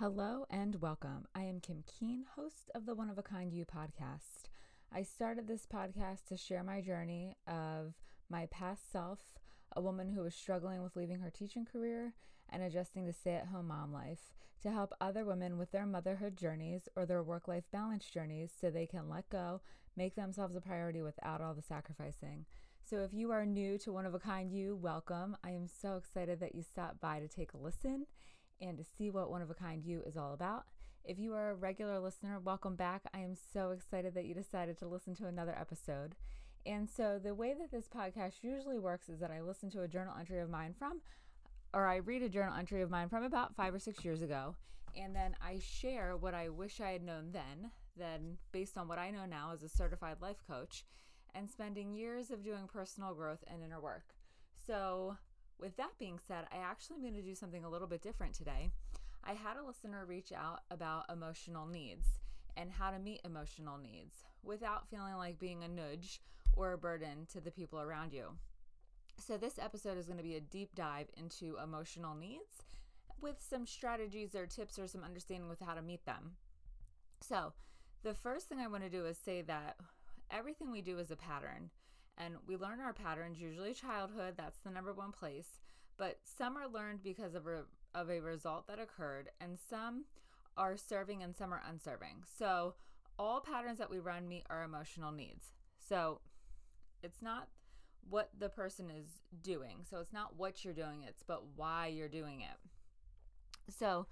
Hello and welcome. I am Kim Keen, host of the One of a Kind You podcast. I started this podcast to share my journey of my past self, a woman who was struggling with leaving her teaching career and adjusting to stay at home mom life, to help other women with their motherhood journeys or their work life balance journeys so they can let go, make themselves a priority without all the sacrificing. So, if you are new to One of a Kind You, welcome. I am so excited that you stopped by to take a listen and to see what One of a Kind You is all about. If you are a regular listener, welcome back. I am so excited that you decided to listen to another episode. And so, the way that this podcast usually works is that I listen to a journal entry of mine from, or I read a journal entry of mine from about five or six years ago, and then I share what I wish I had known then, then based on what I know now as a certified life coach, and spending years of doing personal growth and inner work. So, with that being said, I actually am going to do something a little bit different today. I had a listener reach out about emotional needs and how to meet emotional needs without feeling like being a nudge or a burden to the people around you. So, this episode is going to be a deep dive into emotional needs with some strategies or tips or some understanding with how to meet them. So, the first thing I want to do is say that everything we do is a pattern. And we learn our patterns, usually childhood, that's the number one place. But some are learned because of a, of a result that occurred, and some are serving and some are unserving. So, all patterns that we run meet our emotional needs. So, it's not what the person is doing. So, it's not what you're doing, it's but why you're doing it. So,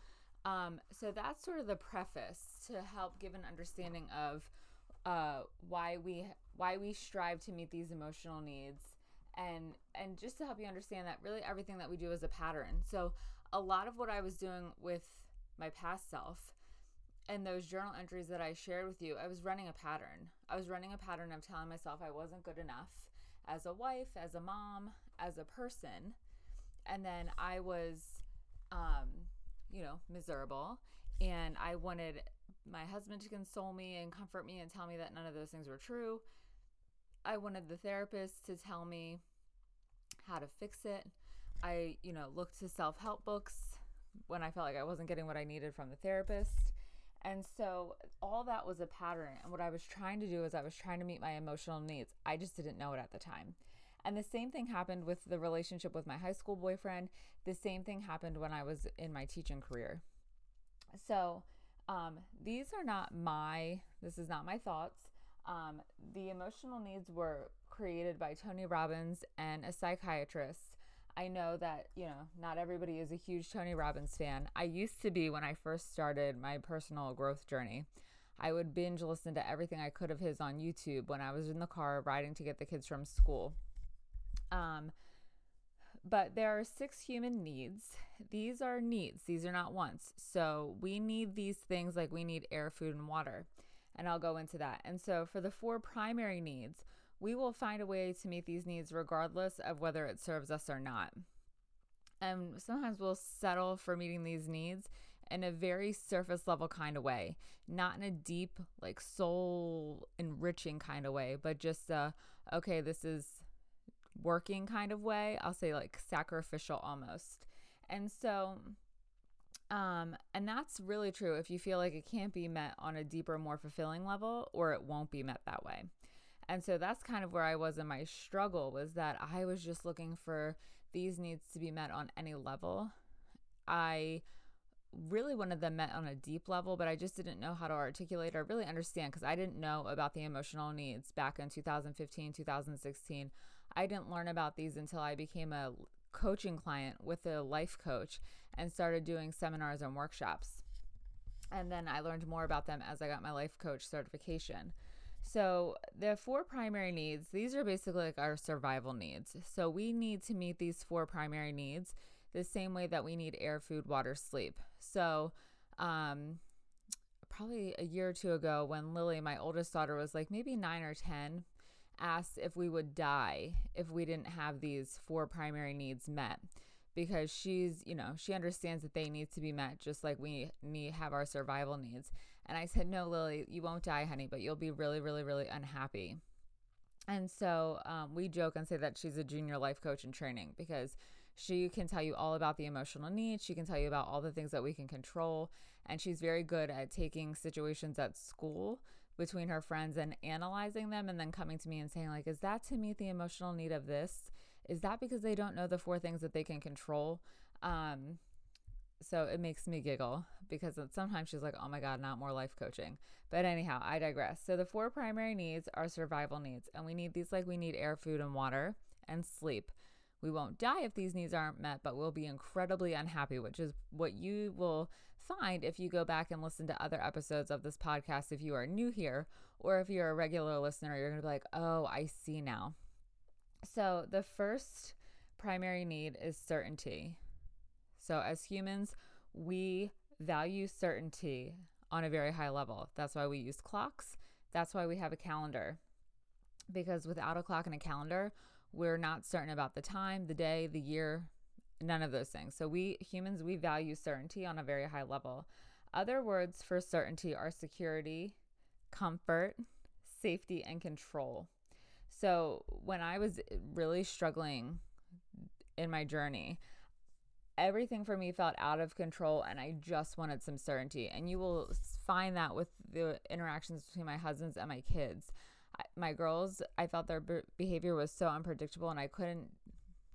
um, so that's sort of the preface to help give an understanding of uh, why we why we strive to meet these emotional needs and and just to help you understand that really everything that we do is a pattern. So a lot of what i was doing with my past self and those journal entries that i shared with you i was running a pattern. I was running a pattern of telling myself i wasn't good enough as a wife as a mom as a person. And then i was um you know miserable. And i wanted my husband to console me and comfort me and tell me that none of those things were true. I wanted the therapist to tell me how to fix it. I, you know, looked to self help books when I felt like I wasn't getting what I needed from the therapist. And so all that was a pattern. And what I was trying to do is I was trying to meet my emotional needs. I just didn't know it at the time. And the same thing happened with the relationship with my high school boyfriend. The same thing happened when I was in my teaching career. So um, these are not my, this is not my thoughts. Um, the emotional needs were created by Tony Robbins and a psychiatrist. I know that, you know, not everybody is a huge Tony Robbins fan. I used to be when I first started my personal growth journey. I would binge listen to everything I could of his on YouTube when I was in the car riding to get the kids from school. Um, but there are six human needs. These are needs, these are not wants. So we need these things like we need air, food, and water. And I'll go into that. And so for the four primary needs, we will find a way to meet these needs regardless of whether it serves us or not. And sometimes we'll settle for meeting these needs in a very surface level kind of way, not in a deep, like soul enriching kind of way, but just, uh, okay, this is working kind of way. I'll say like sacrificial almost. And so, um, and that's really true if you feel like it can't be met on a deeper, more fulfilling level, or it won't be met that way. And so that's kind of where I was in my struggle was that I was just looking for these needs to be met on any level. I really wanted them met on a deep level, but I just didn't know how to articulate or really understand because I didn't know about the emotional needs back in 2015, 2016. I didn't learn about these until I became a coaching client with a life coach and started doing seminars and workshops. And then I learned more about them as I got my life coach certification. So, the four primary needs, these are basically like our survival needs. So, we need to meet these four primary needs the same way that we need air, food, water, sleep. So, um, probably a year or two ago, when Lily, my oldest daughter, was like maybe nine or 10, asked if we would die if we didn't have these four primary needs met because she's you know she understands that they need to be met just like we need have our survival needs and i said no lily you won't die honey but you'll be really really really unhappy and so um, we joke and say that she's a junior life coach in training because She can tell you all about the emotional needs. She can tell you about all the things that we can control. And she's very good at taking situations at school between her friends and analyzing them and then coming to me and saying, like, is that to meet the emotional need of this? Is that because they don't know the four things that they can control? Um, so it makes me giggle because sometimes she's like, oh my God, not more life coaching. But anyhow, I digress. So the four primary needs are survival needs, and we need these like we need air, food, and water, and sleep. We won't die if these needs aren't met, but we'll be incredibly unhappy, which is what you will find if you go back and listen to other episodes of this podcast if you are new here, or if you're a regular listener, you're going to be like, oh, I see now. So the first primary need is certainty. So, as humans, we value certainty on a very high level. That's why we use clocks. That's why we have a calendar. Because without a clock and a calendar, we're not certain about the time, the day, the year, none of those things. So, we humans, we value certainty on a very high level. Other words for certainty are security, comfort, safety, and control. So, when I was really struggling in my journey, everything for me felt out of control and I just wanted some certainty. And you will find that with the interactions between my husbands and my kids. My girls, I felt their be- behavior was so unpredictable and I couldn't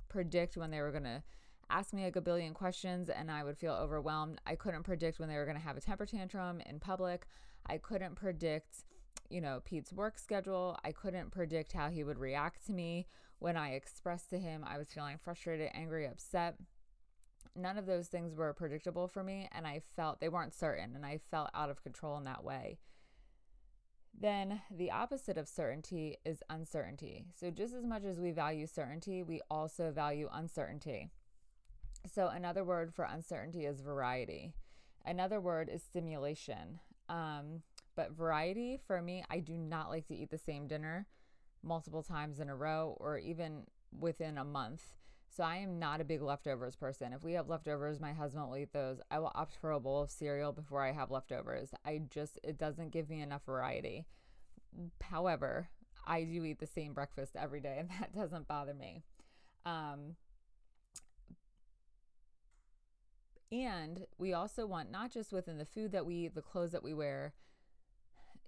predict when they were going to ask me like a billion questions and I would feel overwhelmed. I couldn't predict when they were going to have a temper tantrum in public. I couldn't predict, you know, Pete's work schedule. I couldn't predict how he would react to me when I expressed to him I was feeling frustrated, angry, upset none of those things were predictable for me and I felt they weren't certain and I felt out of control in that way. Then the opposite of certainty is uncertainty. So, just as much as we value certainty, we also value uncertainty. So, another word for uncertainty is variety. Another word is stimulation. Um, but variety for me, I do not like to eat the same dinner multiple times in a row or even within a month. So I am not a big leftovers person. If we have leftovers, my husband will eat those. I will opt for a bowl of cereal before I have leftovers. I just, it doesn't give me enough variety. However, I do eat the same breakfast every day, and that doesn't bother me. Um, and we also want not just within the food that we eat, the clothes that we wear,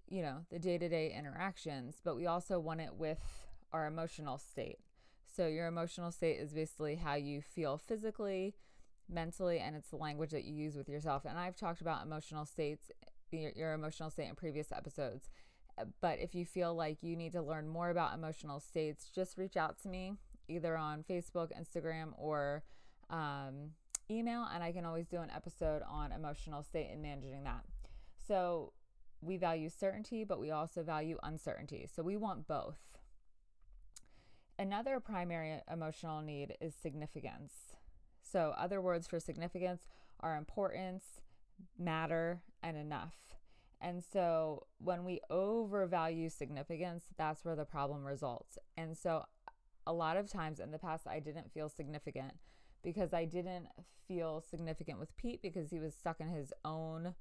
you know, the day to day interactions, but we also want it with our emotional state. So, your emotional state is basically how you feel physically, mentally, and it's the language that you use with yourself. And I've talked about emotional states, your, your emotional state in previous episodes. But if you feel like you need to learn more about emotional states, just reach out to me either on Facebook, Instagram, or um, email, and I can always do an episode on emotional state and managing that. So, we value certainty, but we also value uncertainty. So, we want both. Another primary emotional need is significance. So, other words for significance are importance, matter, and enough. And so, when we overvalue significance, that's where the problem results. And so, a lot of times in the past, I didn't feel significant because I didn't feel significant with Pete because he was stuck in his own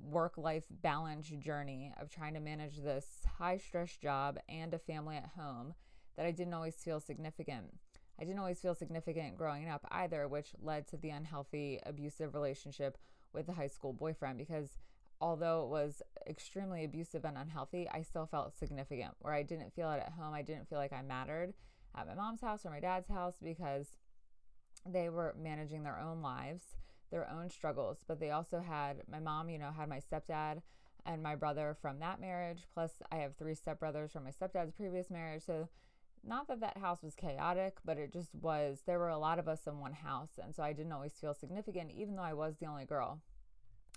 work life balance journey of trying to manage this high stress job and a family at home that I didn't always feel significant. I didn't always feel significant growing up either, which led to the unhealthy, abusive relationship with the high school boyfriend because although it was extremely abusive and unhealthy, I still felt significant where I didn't feel it at home. I didn't feel like I mattered at my mom's house or my dad's house because they were managing their own lives, their own struggles, but they also had my mom, you know, had my stepdad and my brother from that marriage. Plus, I have three stepbrothers from my stepdad's previous marriage. So not that that house was chaotic, but it just was. There were a lot of us in one house, and so I didn't always feel significant, even though I was the only girl.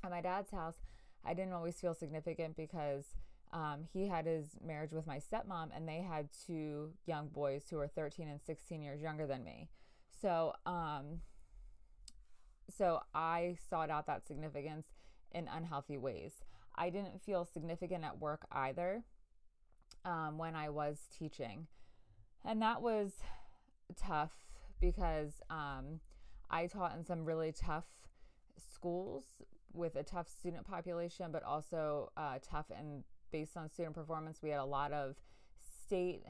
At my dad's house, I didn't always feel significant because um, he had his marriage with my stepmom, and they had two young boys who were 13 and 16 years younger than me. So, um, so I sought out that significance in unhealthy ways. I didn't feel significant at work either um, when I was teaching. And that was tough because um, I taught in some really tough schools with a tough student population, but also uh, tough and based on student performance. We had a lot of state,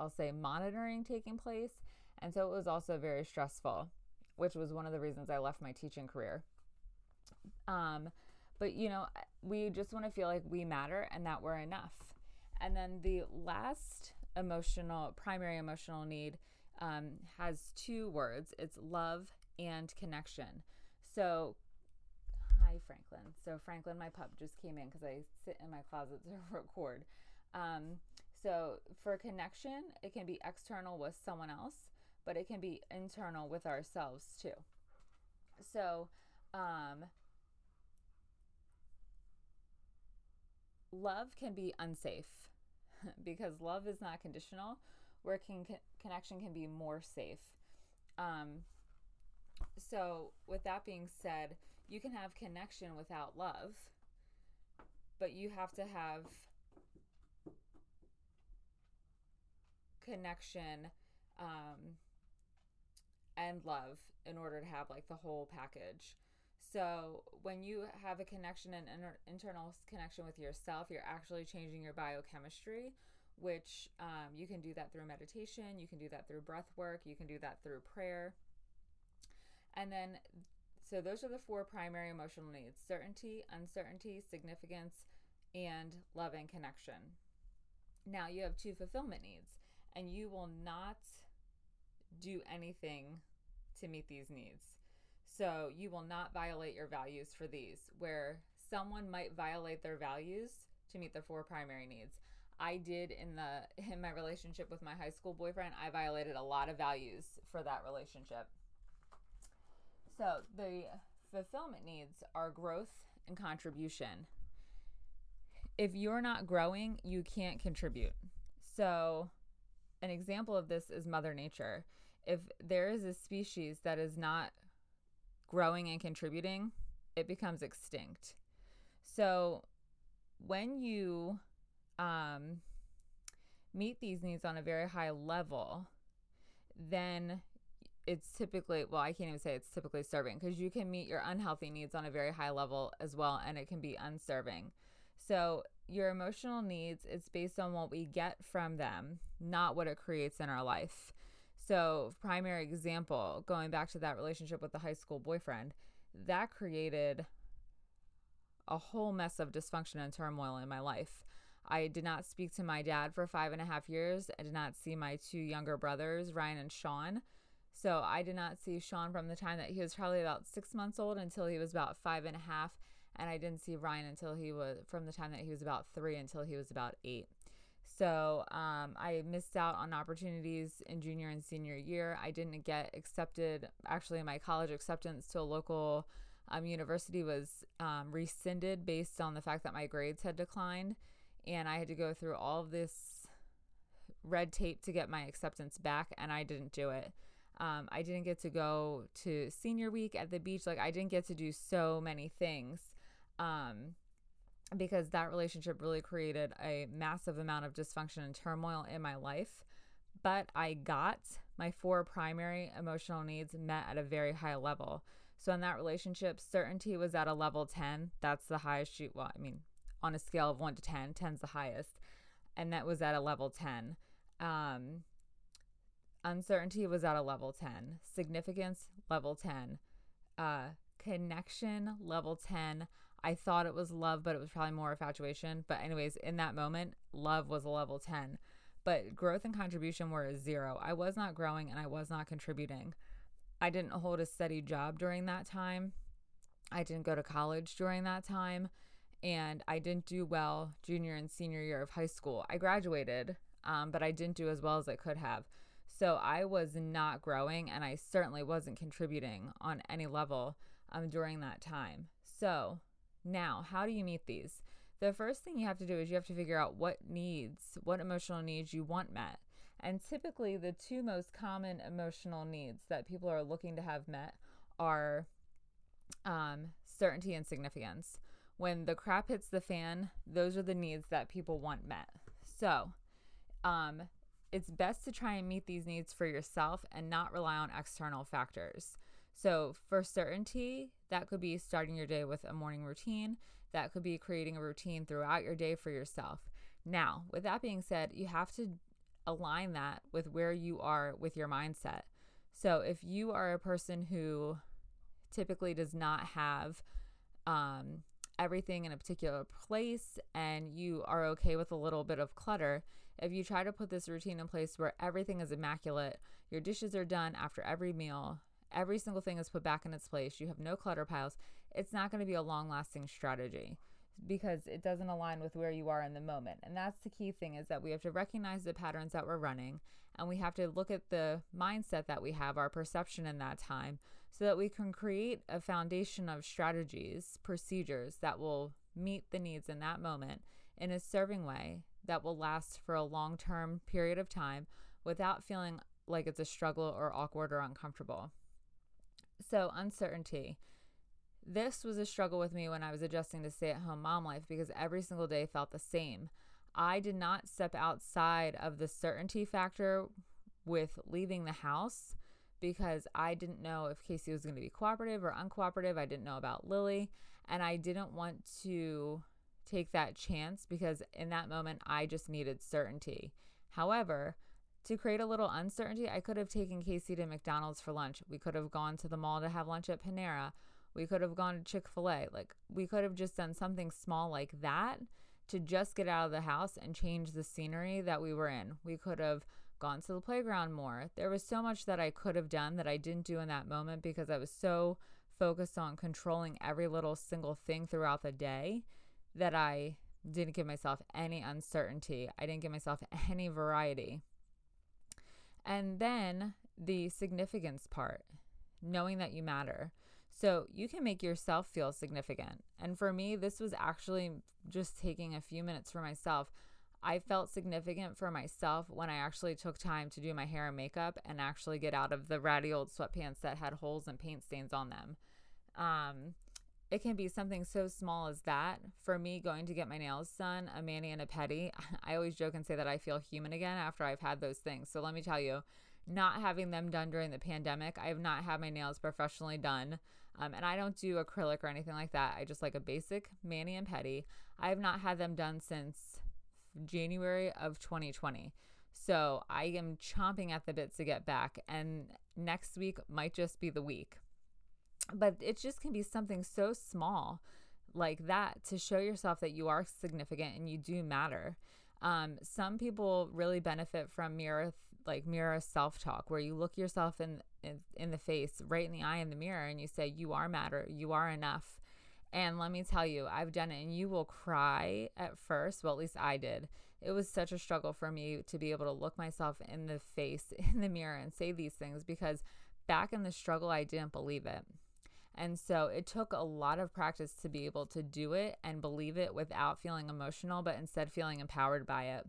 I'll say, monitoring taking place. And so it was also very stressful, which was one of the reasons I left my teaching career. Um, but you know, we just want to feel like we matter and that we're enough. And then the last emotional, primary emotional need um, has two words it's love and connection. So, hi, Franklin. So, Franklin, my pup, just came in because I sit in my closet to record. Um, so, for connection, it can be external with someone else, but it can be internal with ourselves too. So, um, love can be unsafe because love is not conditional, where can, connection can be more safe. Um, so, with that being said, you can have connection without love, but you have to have connection um, and love in order to have like the whole package. So when you have a connection and inter- internal connection with yourself, you're actually changing your biochemistry, which um, you can do that through meditation, you can do that through breath work, you can do that through prayer. And then, so those are the four primary emotional needs certainty, uncertainty, significance, and love and connection. Now you have two fulfillment needs, and you will not do anything to meet these needs. So you will not violate your values for these, where someone might violate their values to meet their four primary needs. I did in the in my relationship with my high school boyfriend, I violated a lot of values for that relationship. So the fulfillment needs are growth and contribution. If you're not growing, you can't contribute. So an example of this is Mother Nature. If there is a species that is not growing and contributing, it becomes extinct. So when you um, meet these needs on a very high level, then it's typically, well, I can't even say it's typically serving because you can meet your unhealthy needs on a very high level as well, and it can be unserving. So, your emotional needs, it's based on what we get from them, not what it creates in our life. So, primary example, going back to that relationship with the high school boyfriend, that created a whole mess of dysfunction and turmoil in my life. I did not speak to my dad for five and a half years. I did not see my two younger brothers, Ryan and Sean. So I did not see Sean from the time that he was probably about six months old until he was about five and a half. And I didn't see Ryan until he was from the time that he was about three until he was about eight. So um, I missed out on opportunities in junior and senior year. I didn't get accepted. Actually, my college acceptance to a local um, university was um, rescinded based on the fact that my grades had declined. And I had to go through all of this red tape to get my acceptance back, and I didn't do it. Um, I didn't get to go to senior week at the beach. Like, I didn't get to do so many things. Um, because that relationship really created a massive amount of dysfunction and turmoil in my life. But I got my four primary emotional needs met at a very high level. So in that relationship, certainty was at a level 10. That's the highest you, well, I mean, on a scale of 1 to 10, 10's the highest. And that was at a level 10. Um, uncertainty was at a level 10. Significance, level 10. Uh, connection, level 10. I thought it was love, but it was probably more infatuation. But, anyways, in that moment, love was a level 10. But growth and contribution were a zero. I was not growing and I was not contributing. I didn't hold a steady job during that time. I didn't go to college during that time. And I didn't do well junior and senior year of high school. I graduated, um, but I didn't do as well as I could have. So I was not growing and I certainly wasn't contributing on any level um, during that time. So now, how do you meet these? The first thing you have to do is you have to figure out what needs, what emotional needs you want met. And typically, the two most common emotional needs that people are looking to have met are um, certainty and significance. When the crap hits the fan, those are the needs that people want met. So, um, it's best to try and meet these needs for yourself and not rely on external factors. So, for certainty, that could be starting your day with a morning routine. That could be creating a routine throughout your day for yourself. Now, with that being said, you have to align that with where you are with your mindset. So if you are a person who typically does not have um, everything in a particular place and you are okay with a little bit of clutter, if you try to put this routine in place where everything is immaculate, your dishes are done after every meal, every single thing is put back in its place, you have no clutter piles, it's not going to be a long lasting strategy because it doesn't align with where you are in the moment. And that's the key thing is that we have to recognize the patterns that we're running and we have to look at the mindset that we have, our perception in that time, so that we can create a foundation of strategies, procedures that will meet the needs in that moment in a serving way that will last for a long term period of time without feeling like it's a struggle or awkward or uncomfortable. So, uncertainty. This was a struggle with me when I was adjusting to stay at home mom life because every single day felt the same. I did not step outside of the certainty factor with leaving the house because I didn't know if Casey was going to be cooperative or uncooperative. I didn't know about Lily, and I didn't want to take that chance because in that moment I just needed certainty. However, to create a little uncertainty, I could have taken Casey to McDonald's for lunch. We could have gone to the mall to have lunch at Panera. We could have gone to Chick fil A. Like, we could have just done something small like that to just get out of the house and change the scenery that we were in. We could have gone to the playground more. There was so much that I could have done that I didn't do in that moment because I was so focused on controlling every little single thing throughout the day that I didn't give myself any uncertainty. I didn't give myself any variety. And then the significance part, knowing that you matter. So you can make yourself feel significant. And for me, this was actually just taking a few minutes for myself. I felt significant for myself when I actually took time to do my hair and makeup and actually get out of the ratty old sweatpants that had holes and paint stains on them. Um, it can be something so small as that. For me, going to get my nails done, a mani and a pedi, I always joke and say that I feel human again after I've had those things. So let me tell you, not having them done during the pandemic, I have not had my nails professionally done. Um, and I don't do acrylic or anything like that. I just like a basic mani and pedi. I have not had them done since January of 2020. So I am chomping at the bit to get back. And next week might just be the week. But it just can be something so small like that to show yourself that you are significant and you do matter. Um, some people really benefit from mirror like mirror self talk where you look yourself in, in in the face right in the eye in the mirror and you say you are matter you are enough. And let me tell you i've done it and you will cry at first well at least i did. It was such a struggle for me to be able to look myself in the face in the mirror and say these things because back in the struggle i didn't believe it and so it took a lot of practice to be able to do it and believe it without feeling emotional, but instead feeling empowered by it.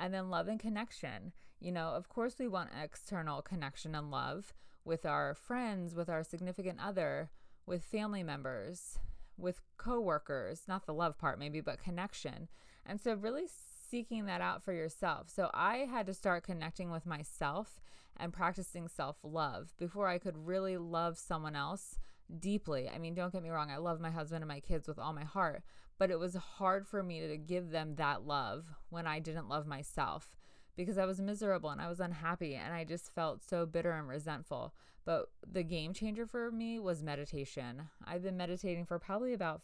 And then love and connection. You know, of course, we want external connection and love with our friends, with our significant other, with family members, with coworkers, not the love part maybe, but connection. And so really seeking that out for yourself. So I had to start connecting with myself and practicing self-love before I could really love someone else deeply. I mean, don't get me wrong, I love my husband and my kids with all my heart, but it was hard for me to give them that love when I didn't love myself because I was miserable and I was unhappy and I just felt so bitter and resentful. But the game changer for me was meditation. I've been meditating for probably about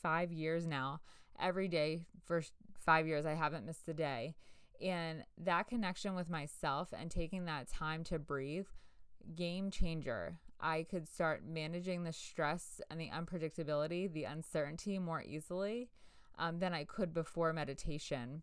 five years now. Every day for five years, I haven't missed a day. And that connection with myself and taking that time to breathe, game changer. I could start managing the stress and the unpredictability, the uncertainty more easily um, than I could before meditation.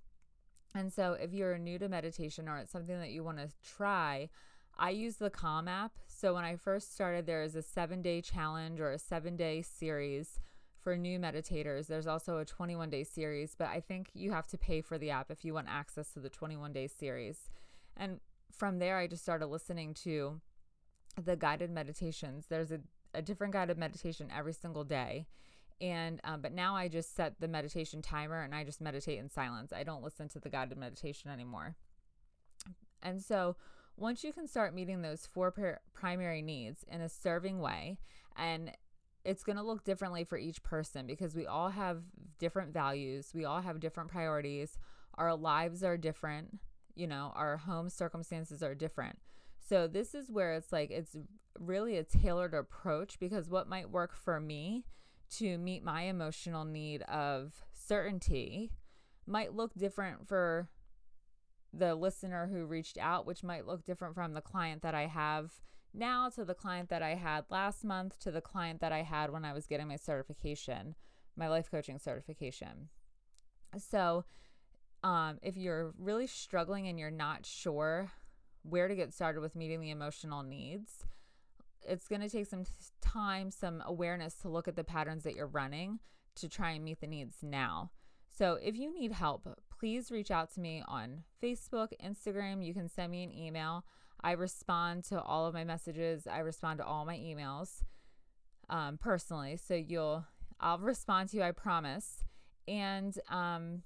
And so, if you're new to meditation or it's something that you want to try, I use the Calm app. So, when I first started, there is a seven day challenge or a seven day series for new meditators. There's also a 21 day series, but I think you have to pay for the app if you want access to the 21 day series. And from there, I just started listening to the guided meditations. There's a, a different guided meditation every single day. And, um, but now I just set the meditation timer and I just meditate in silence. I don't listen to the guided meditation anymore. And so, once you can start meeting those four primary needs in a serving way, and it's going to look differently for each person because we all have different values, we all have different priorities, our lives are different you know, our home circumstances are different. So this is where it's like it's really a tailored approach because what might work for me to meet my emotional need of certainty might look different for the listener who reached out, which might look different from the client that I have now to the client that I had last month to the client that I had when I was getting my certification, my life coaching certification. So, um, if you're really struggling and you're not sure where to get started with meeting the emotional needs, it's going to take some time, some awareness to look at the patterns that you're running to try and meet the needs now. So, if you need help, please reach out to me on Facebook, Instagram. You can send me an email. I respond to all of my messages, I respond to all my emails um, personally. So, you'll, I'll respond to you, I promise. And, um,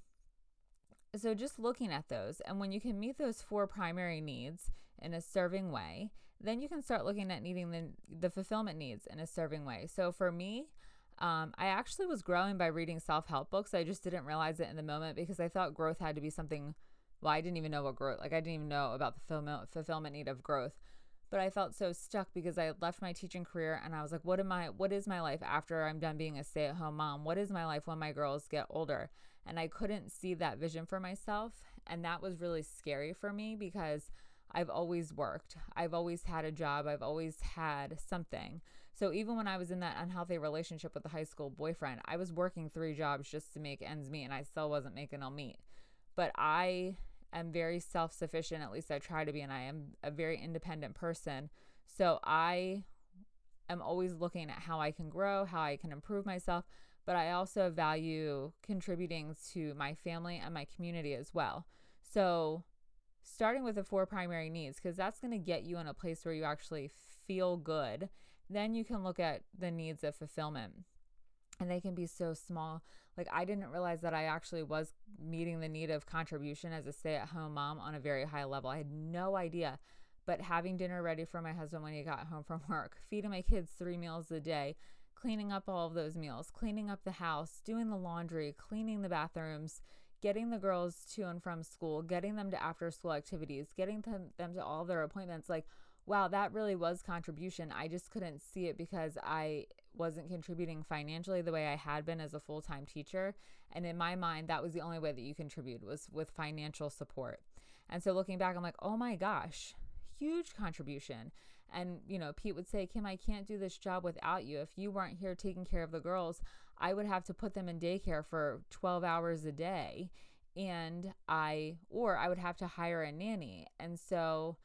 so just looking at those and when you can meet those four primary needs in a serving way then you can start looking at needing the, the fulfillment needs in a serving way so for me um, i actually was growing by reading self-help books i just didn't realize it in the moment because i thought growth had to be something well i didn't even know what growth like i didn't even know about the fulfillment, fulfillment need of growth but I felt so stuck because I left my teaching career and I was like, what am I, what is my life after I'm done being a stay at home mom? What is my life when my girls get older? And I couldn't see that vision for myself. And that was really scary for me because I've always worked. I've always had a job. I've always had something. So even when I was in that unhealthy relationship with the high school boyfriend, I was working three jobs just to make ends meet and I still wasn't making them meet. But I am very self sufficient, at least I try to be, and I am a very independent person. So I am always looking at how I can grow, how I can improve myself but I also value contributing to my family and my community as well. So, starting with the four primary needs, because that's going to get you in a place where you actually feel good, then you can look at the needs of fulfillment. And they can be so small. Like, I didn't realize that I actually was meeting the need of contribution as a stay at home mom on a very high level. I had no idea. But having dinner ready for my husband when he got home from work, feeding my kids three meals a day, cleaning up all of those meals, cleaning up the house, doing the laundry, cleaning the bathrooms, getting the girls to and from school, getting them to after school activities, getting them, them to all their appointments. Like, wow, that really was contribution. I just couldn't see it because I wasn't contributing financially the way I had been as a full time teacher. And in my mind, that was the only way that you contribute was with financial support. And so looking back, I'm like, oh my gosh, huge contribution. And, you know, Pete would say, Kim, I can't do this job without you. If you weren't here taking care of the girls, I would have to put them in daycare for 12 hours a day. And I, or I would have to hire a nanny. And so,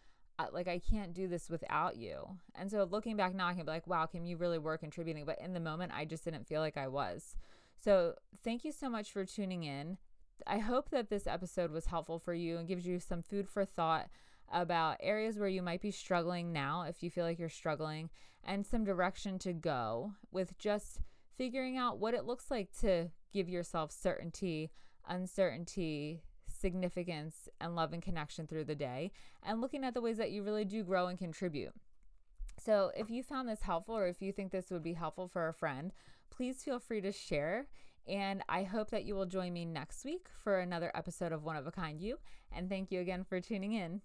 like, I can't do this without you. And so, looking back now, I can be like, wow, Kim, you really were contributing. But in the moment, I just didn't feel like I was. So, thank you so much for tuning in. I hope that this episode was helpful for you and gives you some food for thought about areas where you might be struggling now if you feel like you're struggling and some direction to go with just figuring out what it looks like to give yourself certainty, uncertainty, significance, and love and connection through the day, and looking at the ways that you really do grow and contribute. So, if you found this helpful or if you think this would be helpful for a friend, please feel free to share. And I hope that you will join me next week for another episode of One of a Kind You. And thank you again for tuning in.